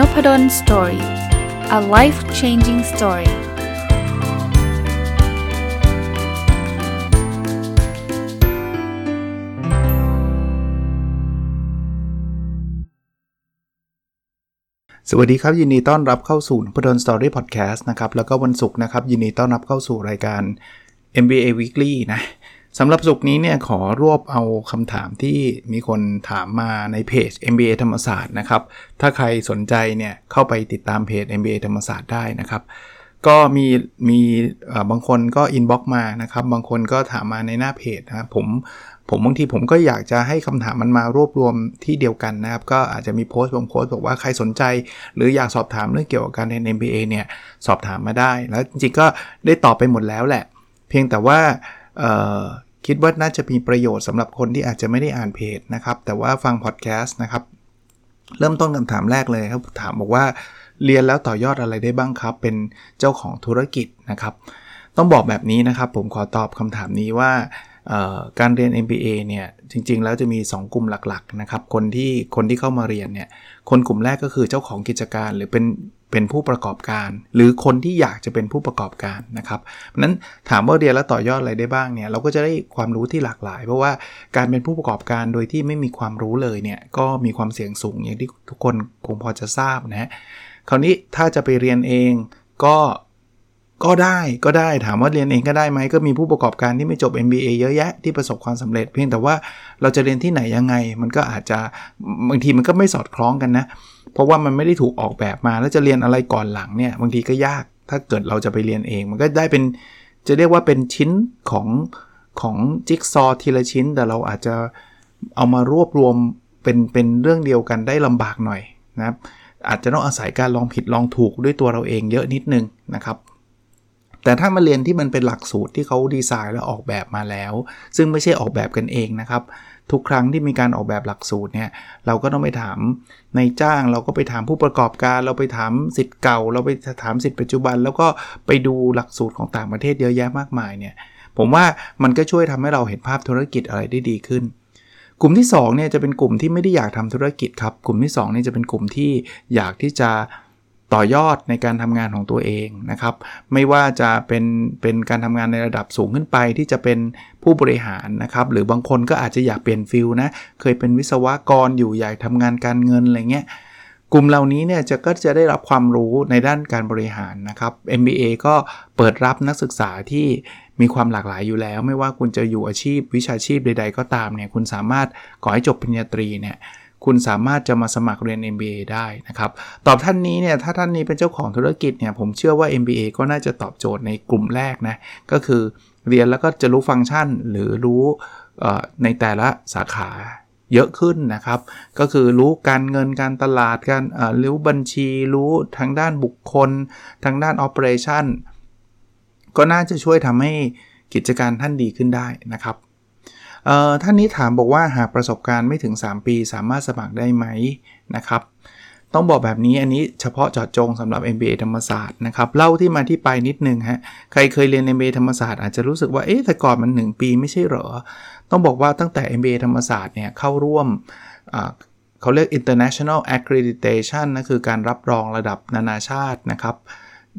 Nopadol Story a life changing story สวัสดีครับ ยินดีต้อนรับเข้าสู่นพดล Story Podcast นะครับ แล้วก็วันศุกร์นะครับ ยินดีต้อนรับเข้าสู่รายการ MBA Weekly นะ สำหรับศุกร์นี้เนี่ยขอรวบเอาคำถามที่มีคนถามมาในเพจ MBA ธรรมศาสตร์นะครับ ถ้าใครสนใจเนี่ยเข้าไปติดตามเพจ MBA ธรรมศาสตร์ได้นะครับ ก็มีมีบางคนก็ inbox มานะครับ บางคนก็ถามมาในหน้าเพจนะครับผมผมบางทีผมก็อยากจะให้คำถามมันมารวบรวมที่เดียวกันนะครับ ก็อาจจะมีโพสต์บางโพสต์บอกว่าใครสนใจ หรืออยากสอบถามเรื่องเกี่ยวกับการเรียน MBA เนี่ยสอบถามมาได้ แล้วจริงๆก็ได้ตอบไปหมดแล้วแหละ เพียงแต่ว่า คิดว่าน่าจะมีประโยชน์สำหรับคนที่อาจจะไม่ได้อ่านเพจนะครับ แต่ว่าฟังพอดแคสต์นะครับ เริ่มต้นคำถามแรกเลยครับ ถามบอกว่าเรียนแล้วต่อยอดอะไรได้บ้างครับ เป็นเจ้าของธุรกิจนะครับ ต้องบอกแบบนี้นะครับ ผมขอตอบคำถามนี้ว่าการเรียน MBA เนี่ยจริงๆ แล้วจะมี 2 กลุ่มหลักๆนะครับคนที่คนที่เข้ามาเรียนเนี่ยคนกลุ่มแรกก็คือเจ้าของกิจการหรือเป็น เป็นผู้ประกอบการ หรือคนที่อยากจะเป็นผู้ประกอบการนะครับนั้นถามว่าเรียนแล้วต่อยอดอะไรได้บ้างเนี่ยเราก็จะได้ความรู้ที่หลากหลาย เพราะว่าการเป็นผู้ประกอบการโดยที่ไม่มีความรู้เลยเนี่ยก็มีความเสี่ยงสูงอย่างที่ทุกคนคงพอจะทราบนะคราวนี้ถ้าจะไปเรียนเองก็ ก็ได้ก็ได้ถามว่าเรียนเองก็ได้ไหมก็มีผู้ประกอบการที่ไม่จบ MBA เยอะแยะที่ประสบความสำเร็จ เพียงแต่ว่าเราจะเรียนที่ไหนยังไง มันก็อาจจะบางทีมันก็ไม่สอดคล้องกันนะ เพราะว่ามันไม่ได้ถูกออกแบบมาแล้วจะเรียนอะไรก่อนหลังเนี่ยบางทีก็ยากถ้าเกิดเราจะไปเรียนเอง มันก็ได้เป็นจะเรียกว่าเป็นชิ้นของของจิ๊กซอทีละชิ้น แต่เราอาจจะเอามารวบรวมเป็นเป็นเรื่องเดียวกันได้ลำบากหน่อยนะครับอาจจะต้องอาศัยการลองผิดลองถูกด้วยตัวเราเองเยอะนิดนึงนะครับ แต่ถ้ามาเรียนที่มันเป็นหลักสูตรที่เขาดีไซน์และออกแบบมาแล้ว ซึ่งไม่ใช่ออกแบบกันเองนะครับ ทุกครั้งที่มีการออกแบบหลักสูตรเนี่ยเราก็ต้องไปถามในจ้างเราก็ไปถามผู้ประกอบการ เราไปถามสิทธิ์เก่า เราไปถามสิทธิ์ปัจจุบัน แล้วก็ไปดูหลักสูตรของต่างประเทศเยอะแยะมากมายเนี่ยผมว่ามันก็ช่วยทำให้เราเห็นภาพธุรกิจอะไรได้ดีขึ้น กลุ่มที่2เนี่ยจะเป็นกลุ่มที่ไม่ได้อยากทำธุรกิจครับ กลุ่มที่2นี่จะเป็นกลุ่มที่อยากที่จะ ต่อยอดในการทำงานของตัวเองนะครับ ไม่ว่าจะเป็นเป็นการทำงานในระดับสูงขึ้นไปที่จะเป็นผู้บริหารนะครับ หรือบางคนก็อาจจะอยากเปลี่ยนฟิลนะ เคยเป็นวิศวกรอยู่อยากทำงานการเงินอะไรเงี้ยกลุ่มเหล่านี้เนี่ยจะก็จะได้รับความรู้ในด้านการบริหารนะครับ MBA ก็เปิดรับนักศึกษาที่มีความหลากหลายอยู่แล้ว ไม่ว่าคุณจะอยู่อาชีพวิชาชีพใด ๆ ก็ตามเนี่ยคุณสามารถก่อให้จบปริญญาตรีเนี่ย คุณสามารถจะมาสมัครเรียน MBA ได้นะครับ ตอบท่านนี้เนี่ย ถ้าท่านนี้เป็นเจ้าของธุรกิจเนี่ย ผมเชื่อว่า MBA ก็น่าจะตอบโจทย์ในกลุ่มแรกนะ ก็คือเรียนแล้วก็จะรู้ฟังก์ชันหรือรู้ในแต่ละสาขาเยอะขึ้นนะครับ ก็คือรู้การเงินการตลาดการรู้บัญชีรู้ทางด้านบุคคล ทางด้าน operation ก็น่าจะช่วยทำให้กิจการท่านดีขึ้นได้นะครับ ท่านนี้ถามบอกว่าหากประสบการณ์ไม่ถึง 3 ปี สามารถสมัครได้ไหมนะครับต้องบอกแบบนี้อันนี้เฉพาะเจาะจงสำหรับ MBA ธรรมศาสตร์นะครับเล่าที่มาที่ไปนิดนึงฮะใครเคยเรียน MBA ธรรมศาสตร์อาจจะรู้สึกว่าเอ๊ะแต่ก่อนมัน 1 ปีไม่ใช่เหรอ ต้องบอกว่าตั้งแต่ MBA ธรรมศาสตร์เนี่ยเข้าร่วมเขาเรียก international accreditation นะคือการรับรองระดับนานาชาตินะครับ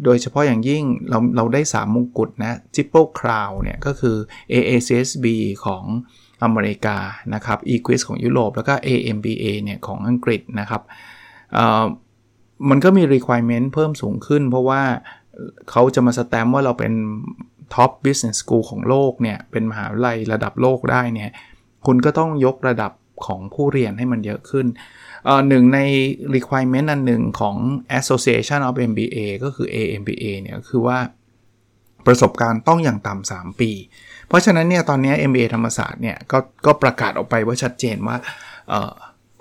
โดยเฉพาะอย่างยิ่งเราเราได้ 3 มงกุฎนะ Triple Crown เนี่ยก็คือ AACSB ของอเมริกานะครับ Equis ของยุโรป แล้วก็ AMBA เนี่ยของอังกฤษนะครับมันก็มี requirement เพิ่มสูงขึ้น เพราะว่าเขาจะมาสแตมว่าเราเป็น Top Business School ของโลกเนี่ย เป็นมหาวิทยาลัยระดับโลกได้เนี่ย คุณก็ต้องยกระดับ ของผู้เรียนให้มันเยอะขึ้นหนึ่งใน requirement อันหนึ่งของ Association of MBA ก็คือ AMBA เนี่ยคือว่าประสบการณ์ต้องอย่างต่ำ3ปี เพราะฉะนั้นเนี่ยตอนนี้ MBA ธรรมศาสตร์เนี่ยก็ก็ประกาศออกไปว่าชัดเจนว่า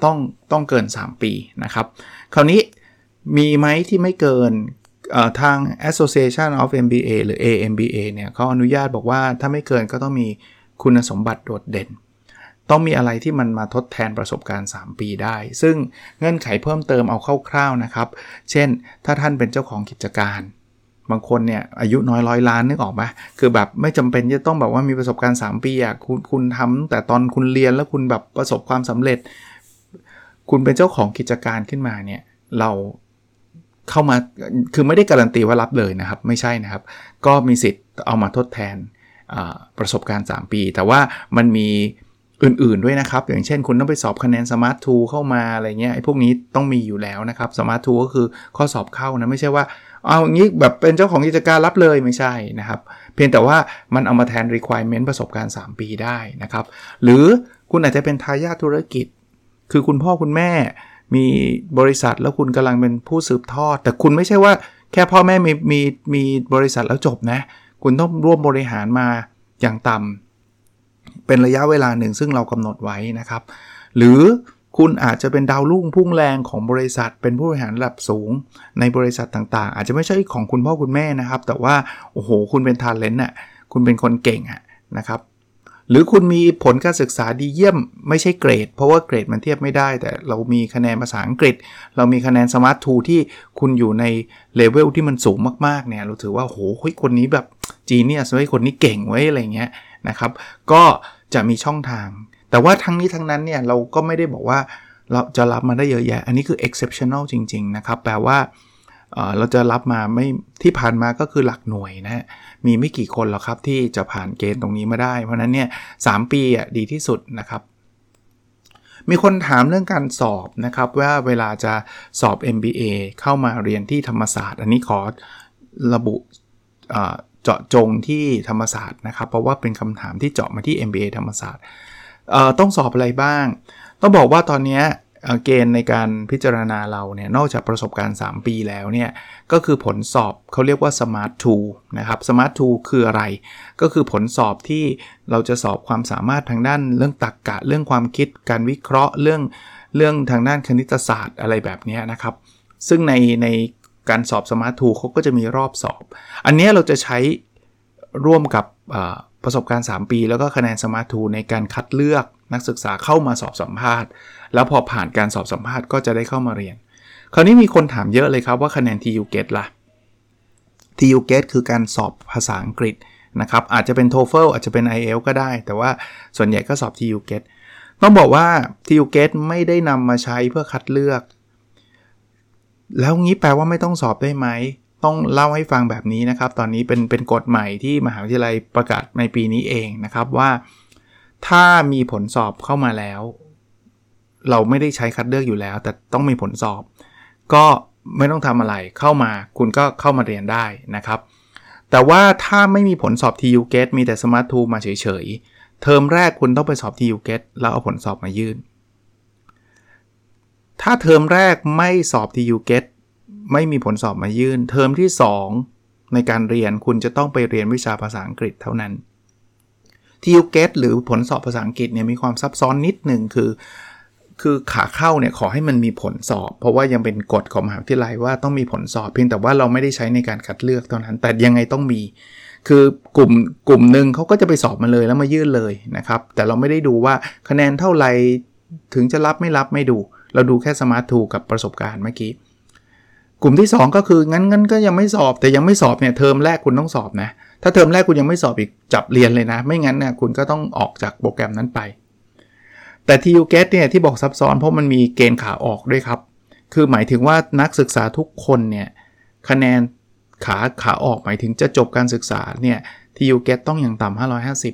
ต้องต้องเกิน 3 ปีนะครับ คราวนี้มีไหมที่ไม่เกินทาง Association of MBA หรือ AMBA เนี่ยเขาอนุญาตบอกว่าถ้าไม่เกินก็ต้องมีคุณสมบัติโดดเด่น ต้องมีอะไรที่มันมาทดแทนประสบการณ์ 3 ปีได้ ซึ่งเงื่อนไขเพิ่มเติมเอาคร่าวๆนะครับ เช่น ถ้าท่านเป็นเจ้าของกิจการ บางคนเนี่ยอายุน้อยร้อยล้านนึกออกไหมคือแบบไม่จำเป็นจะต้องแบบว่ามีประสบการณ์ 3 ปีอะคุณคุณทำแต่ตอนคุณเรียนแล้วคุณแบบประสบความสำเร็จ คุณเป็นเจ้าของกิจการขึ้นมาเนี่ยเราเข้ามาคือไม่ได้การันตีว่ารับเลยนะครับ ไม่ใช่นะครับ ก็มีสิทธิ์เอามาทดแทนประสบการณ์ 3 ปี แต่ว่ามันมี อื่นๆด้วยนะครับ อย่างเช่นคุณต้องไปสอบคะแนนสมาร์ททูเข้ามาอะไรเงี้ยไอ้พวกนี้ต้องมีอยู่แล้วนะครับสมาร์ททูก็คือข้อสอบเข้านะ ไม่ใช่ว่า เอาอย่างนี้แบบเป็นเจ้าของกิจการรับเลยไม่ใช่นะครับ เพียงแต่ว่ามันเอามาแทน requirement ประสบการณ์ 3 ปีได้นะครับ หรือคุณอาจจะเป็นทายาทธุรกิจ คือคุณพ่อคุณแม่มีบริษัทแล้วคุณกำลังเป็นผู้สืบทอด แต่คุณไม่ใช่ว่าแค่พ่อแม่มีมีมีบริษัทแล้วจบนะ คุณต้องร่วมบริหารมาอย่างต่ำ เป็นระยะเวลาหนึ่งซึ่งเรากำหนดไว้นะครับ หรือคุณอาจจะเป็นดาวรุ่งพุ่งแรงของบริษัท เป็นผู้บริหารระดับสูงในบริษัทต่างๆ อาจจะไม่ใช่ของคุณพ่อคุณแม่นะครับ แต่ว่าโอ้โห คุณเป็น talent อะคุณเป็นคนเก่งอะนะครับ หรือคุณมีผลการศึกษาดีเยี่ยมไม่ใช่เกรด เพราะว่าเกรดมันเทียบไม่ได้ แต่เรามีคะแนนภาษาอังกฤษ เรามีคะแนน SMART II ที่คุณอยู่ในเลเวลที่มันสูงมากๆเนี่ยเราถือว่าโหคนนี้แบบ genius ว่ะคนนี้เก่งว่ะอะไรเงี้ย นะครับ ก็จะมีช่องทาง แต่ว่าทั้งนี้ทั้งนั้นเนี่ยเราก็ไม่ได้บอกว่าเราจะรับมาได้เยอะแยะ อันนี้คือ exceptional จริง ๆ นะครับ แปลว่าเราจะรับมาไม่ที่ผ่านมาก็คือหลักหน่วยนะ มีไม่กี่คนหรอกครับที่จะผ่านเกณฑ์ตรงนี้มาได้ เพราะนั้นเนี่ยสปีอะดีที่สุดนะครับ มีคนถามเรื่องการสอบนะครับ ว่าเวลาจะสอบ MBA เข้ามาเรียนที่ธรรมศาสตร์ อันนี้ขอระบุ เจาะจงที่ธรรมศาสตร์นะครับ เพราะว่าเป็นคำถามที่เจาะมาที่ MBA ธรรมศาสตร์ต้องสอบอะไรบ้าง ต้องบอกว่าตอนนี้เกณฑ์ในการพิจารณาเราเนี่ย นอกจากประสบการณ์ 3 ปีแล้วเนี่ย ก็คือผลสอบเขาเรียกว่า Smart 2 นะครับ Smart 2 คืออะไร ก็คือผลสอบที่เราจะสอบความสามารถทางด้านเรื่องตรรกกะ เรื่องความคิด การวิเคราะห์ เรื่องเรื่องทางด้านคณิตศาสตร์อะไรแบบนี้นะครับ ซึ่งในใน การสอบ Smart 2เขาก็จะมีรอบสอบ อันนี้เราจะใช้ร่วมกับประสบการณ์ 3 ปี แล้วก็คะแนน Smart 2ในการคัดเลือกนักศึกษาเข้ามาสอบสัมภาษณ์ แล้วพอผ่านการสอบสัมภาษณ์ก็จะได้เข้ามาเรียน คราวนี้มีคนถามเยอะเลยครับว่าคะแนน TU GET ล่ะ TU GET คือการสอบภาษาอังกฤษนะครับอาจจะเป็น TOEFL อาจจะเป็น IELTS ก็ได้ แต่ว่าส่วนใหญ่ก็สอบ TU GET ต้องบอกว่า TU GET ไม่ได้นำมาใช้เพื่อคัดเลือก แล้วงี้แปลว่าไม่ต้องสอบได้ไหม ต้องเล่าให้ฟังแบบนี้นะครับ ตอนนี้เป็นเป็นกฎใหม่ที่มหาวิทยาลัยประกาศในปีนี้เองนะครับว่า ถ้ามีผลสอบเข้ามาแล้ว เราไม่ได้ใช้คัดเลือกอยู่แล้ว แต่ต้องมีผลสอบ ก็ไม่ต้องทำอะไรเข้ามาคุณก็เข้ามาเรียนได้นะครับ แต่ว่าถ้าไม่มีผลสอบ TU GET มีแต่ Smart 2มาเฉยๆ เทอมแรกคุณต้องไปสอบ TU GET แล้วเอาผลสอบมายื่น ถ้าเทอมแรกไม่สอบ TU GET ไม่มีผลสอบมายื่น เทอมที่ 2 ในการเรียนคุณจะต้องไปเรียนวิชาภาษาอังกฤษเท่านั้น TU GET หรือผลสอบภาษาอังกฤษเนี่ยมีความซับซ้อนนิดหนึ่งคือ คือขาเข้าเนี่ยขอให้มันมีผลสอบ เพราะว่ายังเป็นกฎของมหาวิทยาลัยว่าต้องมีผลสอบเพียงแต่ว่าเราไม่ได้ใช้ในการคัดเลือกเท่านั้น แต่ยังไงต้องมีคือกลุ่มกลุ่มหนึ่งเขาก็จะไปสอบมาเลยแล้วมายื่นเลยนะครับ แต่เราไม่ได้ดูว่าคะแนนเท่าไหร่ถึงจะรับไม่รับไม่ดู เราดูแค่สมาร์ททูกับประสบการณ์เมื่อกี้ กลุ่มที่ 2 ก็คืองั้นงั้นก็ยังไม่สอบแต่ยังไม่สอบเนี่ยเทอมแรกคุณต้องสอบนะ ถ้าเทอมแรกคุณยังไม่สอบอีกจับเรียนเลยนะ ไม่งั้นเนี่ยคุณก็ต้องออกจากโปรแกรมนั้นไป แต่ TU GET เนี่ยที่บอกซับซ้อนเพราะมันมีเกณฑ์ขาออกด้วยครับ คือหมายถึงว่านักศึกษาทุกคนเนี่ยคะแนนขาขาออกหมายถึงจะจบการศึกษาเนี่ย TU GET ต้องอย่างต่ำ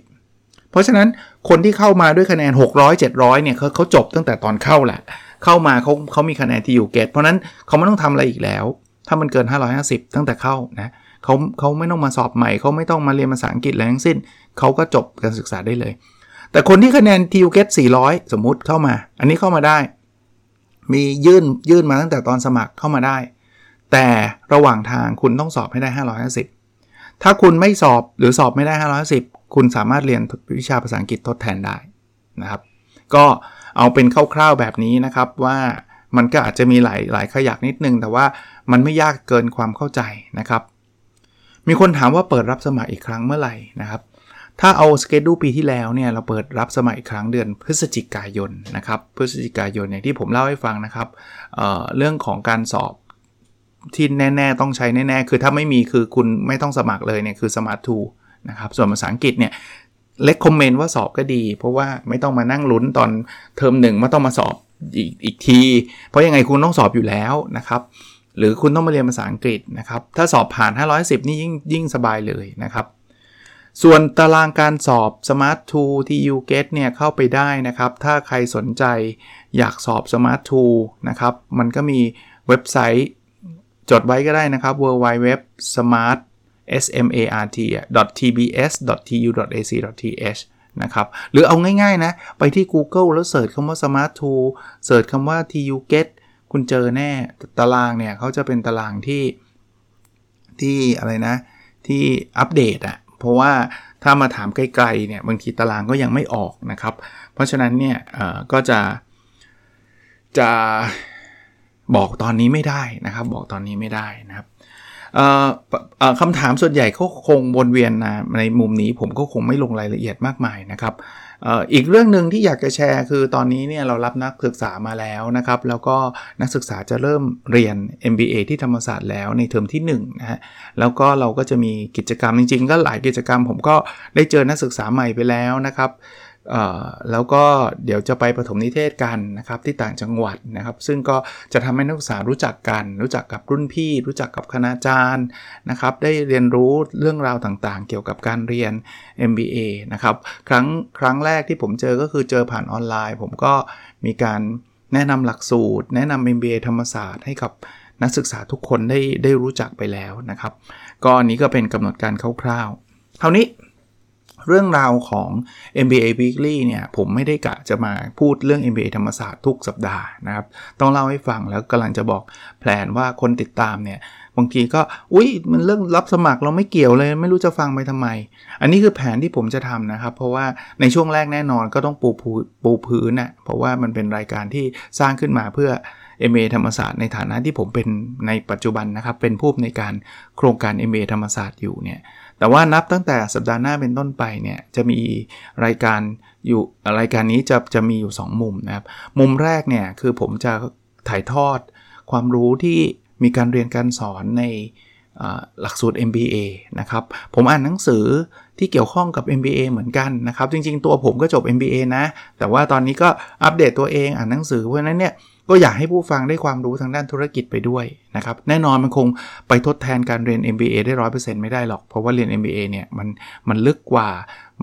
550เพราะฉะนั้นคนที่เข้ามาด้วยคะแนน 600 700 เนี่ยเขาเขาจบตั้งแต่ตอนเข้าแหละ เข้ามาเขาเขามีคะแนน TU GET เพราะนั้นเขาไม่ต้องทำอะไรอีกแล้ว ถ้ามันเกิน 550 ตั้งแต่เข้านะเขาเขาไม่ต้องมาสอบใหม่เขาไม่ต้องมาเรียนภาษาอังกฤษอะไรทั้งสิ้นเขาก็จบการศึกษาได้เลย แต่คนที่คะแนน TU GET 400 สมมุติเข้ามา อันนี้เข้ามาได้ มียื่นยื่นมาตั้งแต่ตอนสมัครเข้ามาได้ แต่ระหว่างทางคุณต้องสอบให้ได้ 550 ถ้าคุณไม่สอบหรือสอบไม่ได้510คุณสามารถเรียนวิชาภาษาอังกฤษทดแทนได้นะครับ ก็ เอาเป็นคร่าวๆแบบนี้นะครับว่ามันก็อาจจะมีหลายหลายขยักนิดนึง แต่ว่ามันไม่ยากเกินความเข้าใจนะครับ มีคนถามว่าเปิดรับสมัครอีกครั้งเมื่อไหร่นะครับ ถ้าเอาสเกจดูปีที่แล้วเนี่ยเราเปิดรับสมัครอีกครั้งเดือนพฤศจิกายนนะครับ พฤศจิกายนอย่างที่ผมเล่าให้ฟังนะครับเเรื่องของการสอบที่แน่ ๆ ต้องใช้แน่ ๆ คือถ้าไม่มีคือคุณไม่ต้องสมัครเลยเนี่ยคือ Smart 2นะครับ ส่วนภาษาอังกฤษเนี่ย เล็กคอมเมนต์ว่าสอบก็ดี เพราะว่าไม่ต้องมานั่งลุ้นตอนเทอมหนึ่งไม่ต้องมาสอบอีกอีกที เพราะยังไงคุณต้องสอบอยู่แล้วนะครับ หรือคุณต้องมาเรียนภาษาอังกฤษนะครับ ถ้าสอบผ่าน 510 นี่ยิ่งยิ่งสบายเลยนะครับ ส่วนตารางการสอบ Smart 2 ที่ u get เนี่ยเข้าไปได้นะครับ ถ้าใครสนใจอยากสอบ Smart 2 นะครับ มันก็มีเว็บไซต์จดไว้ก็ได้นะครับ w w w smart smart tbs tu ac th นะครับหรือเอาง่ายๆนะ ไปที่ Google แล้วเสิร์ชคำว่า Smart Tool เสิร์ชคำว่า tu get คุณเจอแน่ตารางเนี่ยเขาจะเป็นตารางที่ที่อะไรนะ ที่อัปเดตอะเพราะว่าถ้ามาถามไกลๆเนี่ยบางทีตารางก็ยังไม่ออกนะครับ เพราะฉะนั้นเนี่ยก็จะจะบอกตอนนี้ไม่ได้นะครับ บอกตอนนี้ไม่ได้นะครับ คำถามส่วนใหญ่เขาคงวนเวียนนะในมุมนี้ผมก็คงไม่ลงรายละเอียดมากมายนะครับอีกเรื่องหนึ่งที่อยากจะแชร์ คือตอนนี้เนี่ยเรารับนักศึกษามาแล้วนะครับ แล้วก็นักศึกษาจะเริ่มเรียน MBA ที่ธรรมศาสตร์แล้วในเทอมที่1นะฮะแล้วก็เราก็จะมีกิจกรรมจริง ๆ ก็หลายกิจกรรม ผมก็ได้เจอนักศึกษาใหม่ไปแล้วนะครับ แล้วก็เดี๋ยวจะไปปฐมนิเทศกันนะครับที่ต่างจังหวัดนะครับ ซึ่งก็จะทำให้นักศึกษารู้จักกัน รู้จักกับรุ่นพี่ รู้จักกับคณาจารย์นะครับ ได้เรียนรู้เรื่องราวต่างๆ เกี่ยวกับการเรียน MBA นะครับครั้งครั้งแรกที่ผมเจอก็คือเจอผ่านออนไลน์ ผมก็มีการแนะนำหลักสูตร แนะนำ MBA ธรรมศาสตร์ให้กับนักศึกษาทุกคนได้ได้รู้จักไปแล้วนะครับ ก็อันนี้ก็เป็นกำหนดการคร่าวๆคราวนี้ เรื่องราวของ MBA Weekly เนี่ย ผมไม่ได้กะจะมาพูดเรื่อง MBA ธรรมศาสตร์ทุกสัปดาห์นะครับ ต้องเล่าให้ฟังแล้วกำลังจะบอกแผนว่าคนติดตามเนี่ย บางทีก็ อุ้ยมันเรื่องรับสมัครเราไม่เกี่ยวเลย ไม่รู้จะฟังไปทำไม อันนี้คือแผนที่ผมจะทำนะครับ เพราะว่าในช่วงแรกแน่นอนก็ต้องปูปูพื้นนะ่ะเพราะว่ามันเป็นรายการที่สร้างขึ้นมาเพื่อ MA ธรรมศาสตร์ในฐานะที่ผมเป็นในปัจจุบันนะครับ เป็นผู้ในการโครงการ MA ธรรมศาสตร์อยู่เนี่ย แต่ว่านับตั้งแต่สัปดาห์หน้าเป็นต้นไปเนี่ยจะมีรายการอยู่รายการนี้จะจะมีอยู่ 2 มุมนะครับ มุมแรกเนี่ยคือผมจะถ่ายทอดความรู้ที่มีการเรียนการสอนในหลักสูตร MBA นะครับ ผมอ่านหนังสือที่เกี่ยวข้องกับ MBA เหมือนกันนะครับ จริงๆ ตัวผมก็จบ MBA นะ แต่ว่าตอนนี้ก็อัปเดตตัวเองอ่านหนังสือเพราะนั้นเนี่ย ก็อยากให้ผู้ฟังได้ความรู้ทางด้านธุรกิจไปด้วยนะครับแน่นอนมันคงไปทดแทนการเรียน MBA ได้ร้อยเปอร์เซ็นต์ไม่ได้หรอก เพราะว่าเรียน MBA เนี่ยมันมันลึกกว่า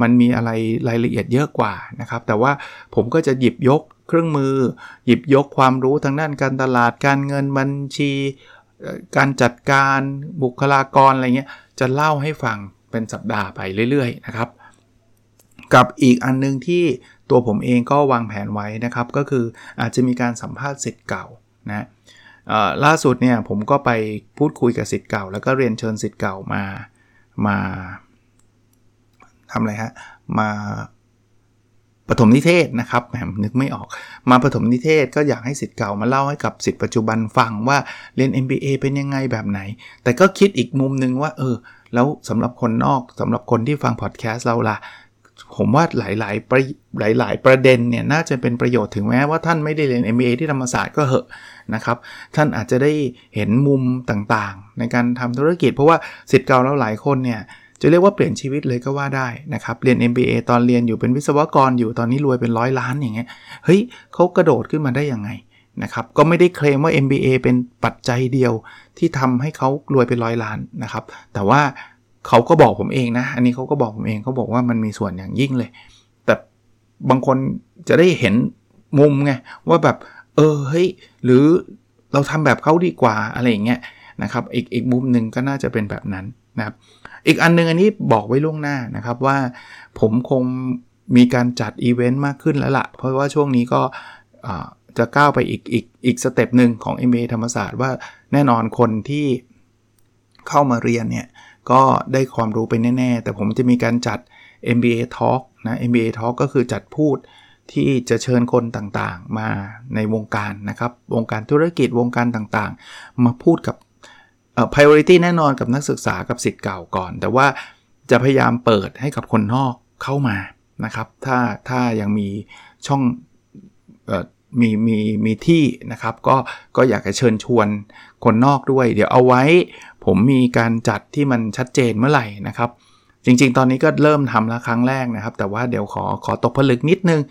มันมีอะไรรายละเอียดเยอะกว่านะครับแต่ว่าผมก็จะหยิบยกเครื่องมือ หยิบยกความรู้ทางด้านการตลาดการเงินบัญชี การจัดการบุคลากรอะไรเงี้ยจะเล่าให้ฟังเป็นสัปดาห์ไปเรื่อยๆนะครับกับอีกอันนึงที่ ตัวผมเองก็วางแผนไว้นะครับ ก็คืออาจจะมีการสัมภาษณ์สิทธิ์เก่านะล่าสุดเนี่ยผมก็ไปพูดคุยกับสิทธิ์เก่า แล้วก็เรียนเชิญสิทธิ์เก่ามามาทำอะไรฮะมาปฐมนิเทศนะครับแหมนึกไม่ออก มาปฐมนิเทศก็อยากให้สิทธิ์เก่ามาเล่าให้กับสิทธิ์ปัจจุบันฟังว่าเรียน MBA เป็นยังไงแบบไหน แต่ก็คิดอีกมุมนึงว่า เออ แล้วสำหรับคนนอกสำหรับคนที่ฟังพอดแคสต์เราล่ะ ผมว่าหลายๆประหลาย ๆ ประเด็นเนี่ยน่าจะเป็นประโยชน์ถึงแม้ว่าท่านไม่ได้เรียน MBA ที่ธรรมศาสตร์ก็เหอะนะครับ ท่านอาจจะได้เห็นมุมต่างๆ ในการทำธุรกิจ เพราะว่าสิทธิ์เก่าเราหลายคนเนี่ยจะเรียกว่าเปลี่ยนชีวิตเลยก็ว่าได้นะครับ เรียน MBA ตอนเรียนอยู่เป็นวิศวกรอยู่ตอนนี้รวยเป็นร้อยล้านอย่างเงี้ยเฮ้ยเขากระโดดขึ้นมาได้ยังไงนะครับก็ไม่ได้เคลมว่า MBA เป็นปัจจัยเดียวที่ทำให้เขารวยเป็นร้อยล้านนะครับ แต่ว่า เขาก็บอกผมเองนะ อันนี้เขาก็บอกผมเองเขาบอกว่ามันมีส่วนอย่างยิ่งเลย แต่บางคนจะได้เห็นมุมไงว่าแบบ เออเฮ้ยหรือเราทำแบบเขาดีกว่าอะไรอย่างเงี้ยนะครับอีกอีกมุมหนึ่งก็น่าจะเป็นแบบนั้นนะครับอีกอันนึงอันนี้บอกไว้ล่วงหน้านะครับว่าผมคงมีการจัดอีเวนต์มากขึ้นแล้วล่ะ เพราะว่าช่วงนี้ก็จะก้าวไปอีกอีกอีก step หนึ่งของ MBA ธรรมศาสตร์ว่าแน่นอนคนที่เข้ามาเรียนเนี่ย ก็ได้ความรู้ไปแน่ ๆ แต่ผมจะมีการจัด MBA Talk นะ MBA Talk ก็คือจัดพูดที่จะเชิญคนต่างๆ มาในวงการนะครับ วงการธุรกิจวงการต่างๆ มาพูดกับเอ่อ priority แน่นอนกับนักศึกษากับสิทธิ์เก่าก่อน แต่ว่าจะพยายามเปิดให้กับคนนอกเข้ามานะครับ ถ้าถ้ายังมีช่อง มีมีมีที่นะครับ ก็ก็อยากจะเชิญชวนคนนอกด้วย เดี๋ยวเอาไว้ ผมมีการจัดที่มันชัดเจนเมื่อไหร่นะครับ จริงๆ ตอนนี้ก็เริ่มทำแล้วครั้งแรกนะครับ แต่ว่าเดี๋ยวขอขอตกผลึกนิดนึง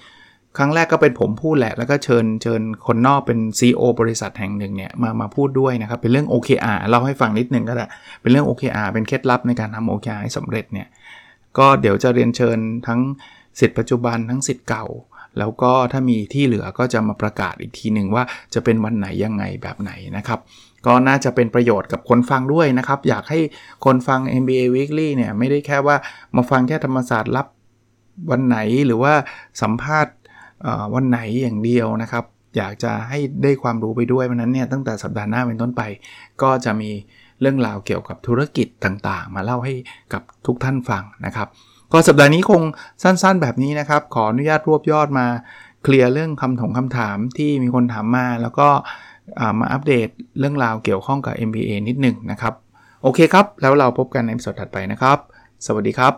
ครั้งแรกก็เป็นผมพูดแหละ แล้วก็เชิญเชิญคนนอกเป็น CEO บริษัทแห่งหนึ่งเนี่ยมามาพูดด้วยนะครับ เป็นเรื่อง OKR เล่าให้ฟังนิดนึงก็ได้ เป็นเรื่อง OKR เป็นเคล็ดลับในการทำ OKR ให้สำเร็จเนี่ย ก็เดี๋ยวจะเรียนเชิญทั้งสิทธิ์ปัจจุบันทั้งสิทธิ์เก่า แล้วก็ถ้ามีที่เหลือก็จะมาประกาศอีกทีหนึ่งว่าจะเป็นวันไหนยังไงแบบไหนนะครับ ก็น่าจะเป็นประโยชน์กับคนฟังด้วยนะครับ อยากให้คนฟัง MBA Weekly เนี่ยไม่ได้แค่ว่ามาฟังแค่ธรรมศาสตร์รับวันไหนหรือว่าสัมภาษณ์วันไหนอย่างเดียวนะครับ อยากจะให้ได้ความรู้ไปด้วยเพราะนั้นเนี่ยตั้งแต่สัปดาห์หน้าเป็นต้นไป ก็จะมีเรื่องราวเกี่ยวกับธุรกิจต่างๆ มาเล่าให้กับทุกท่านฟังนะครับ ก็สัปดาห์นี้คงสั้นๆแบบนี้นะครับ ขออนุญาตรวบยอดมาเคลียร์เรื่องคำถงคำถามที่มีคนถามมา แล้วก็มาอัปเดตเรื่องราวเกี่ยวข้องกับ MBA นิดหนึ่งนะครับ โอเคครับ แล้วเราพบกันในสดถัดไปนะครับ สวัสดีครับ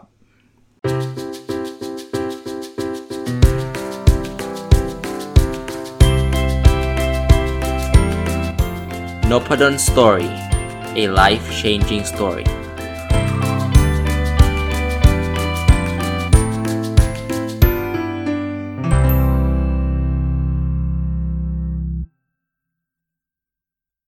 n o p a d o n Story a life changing story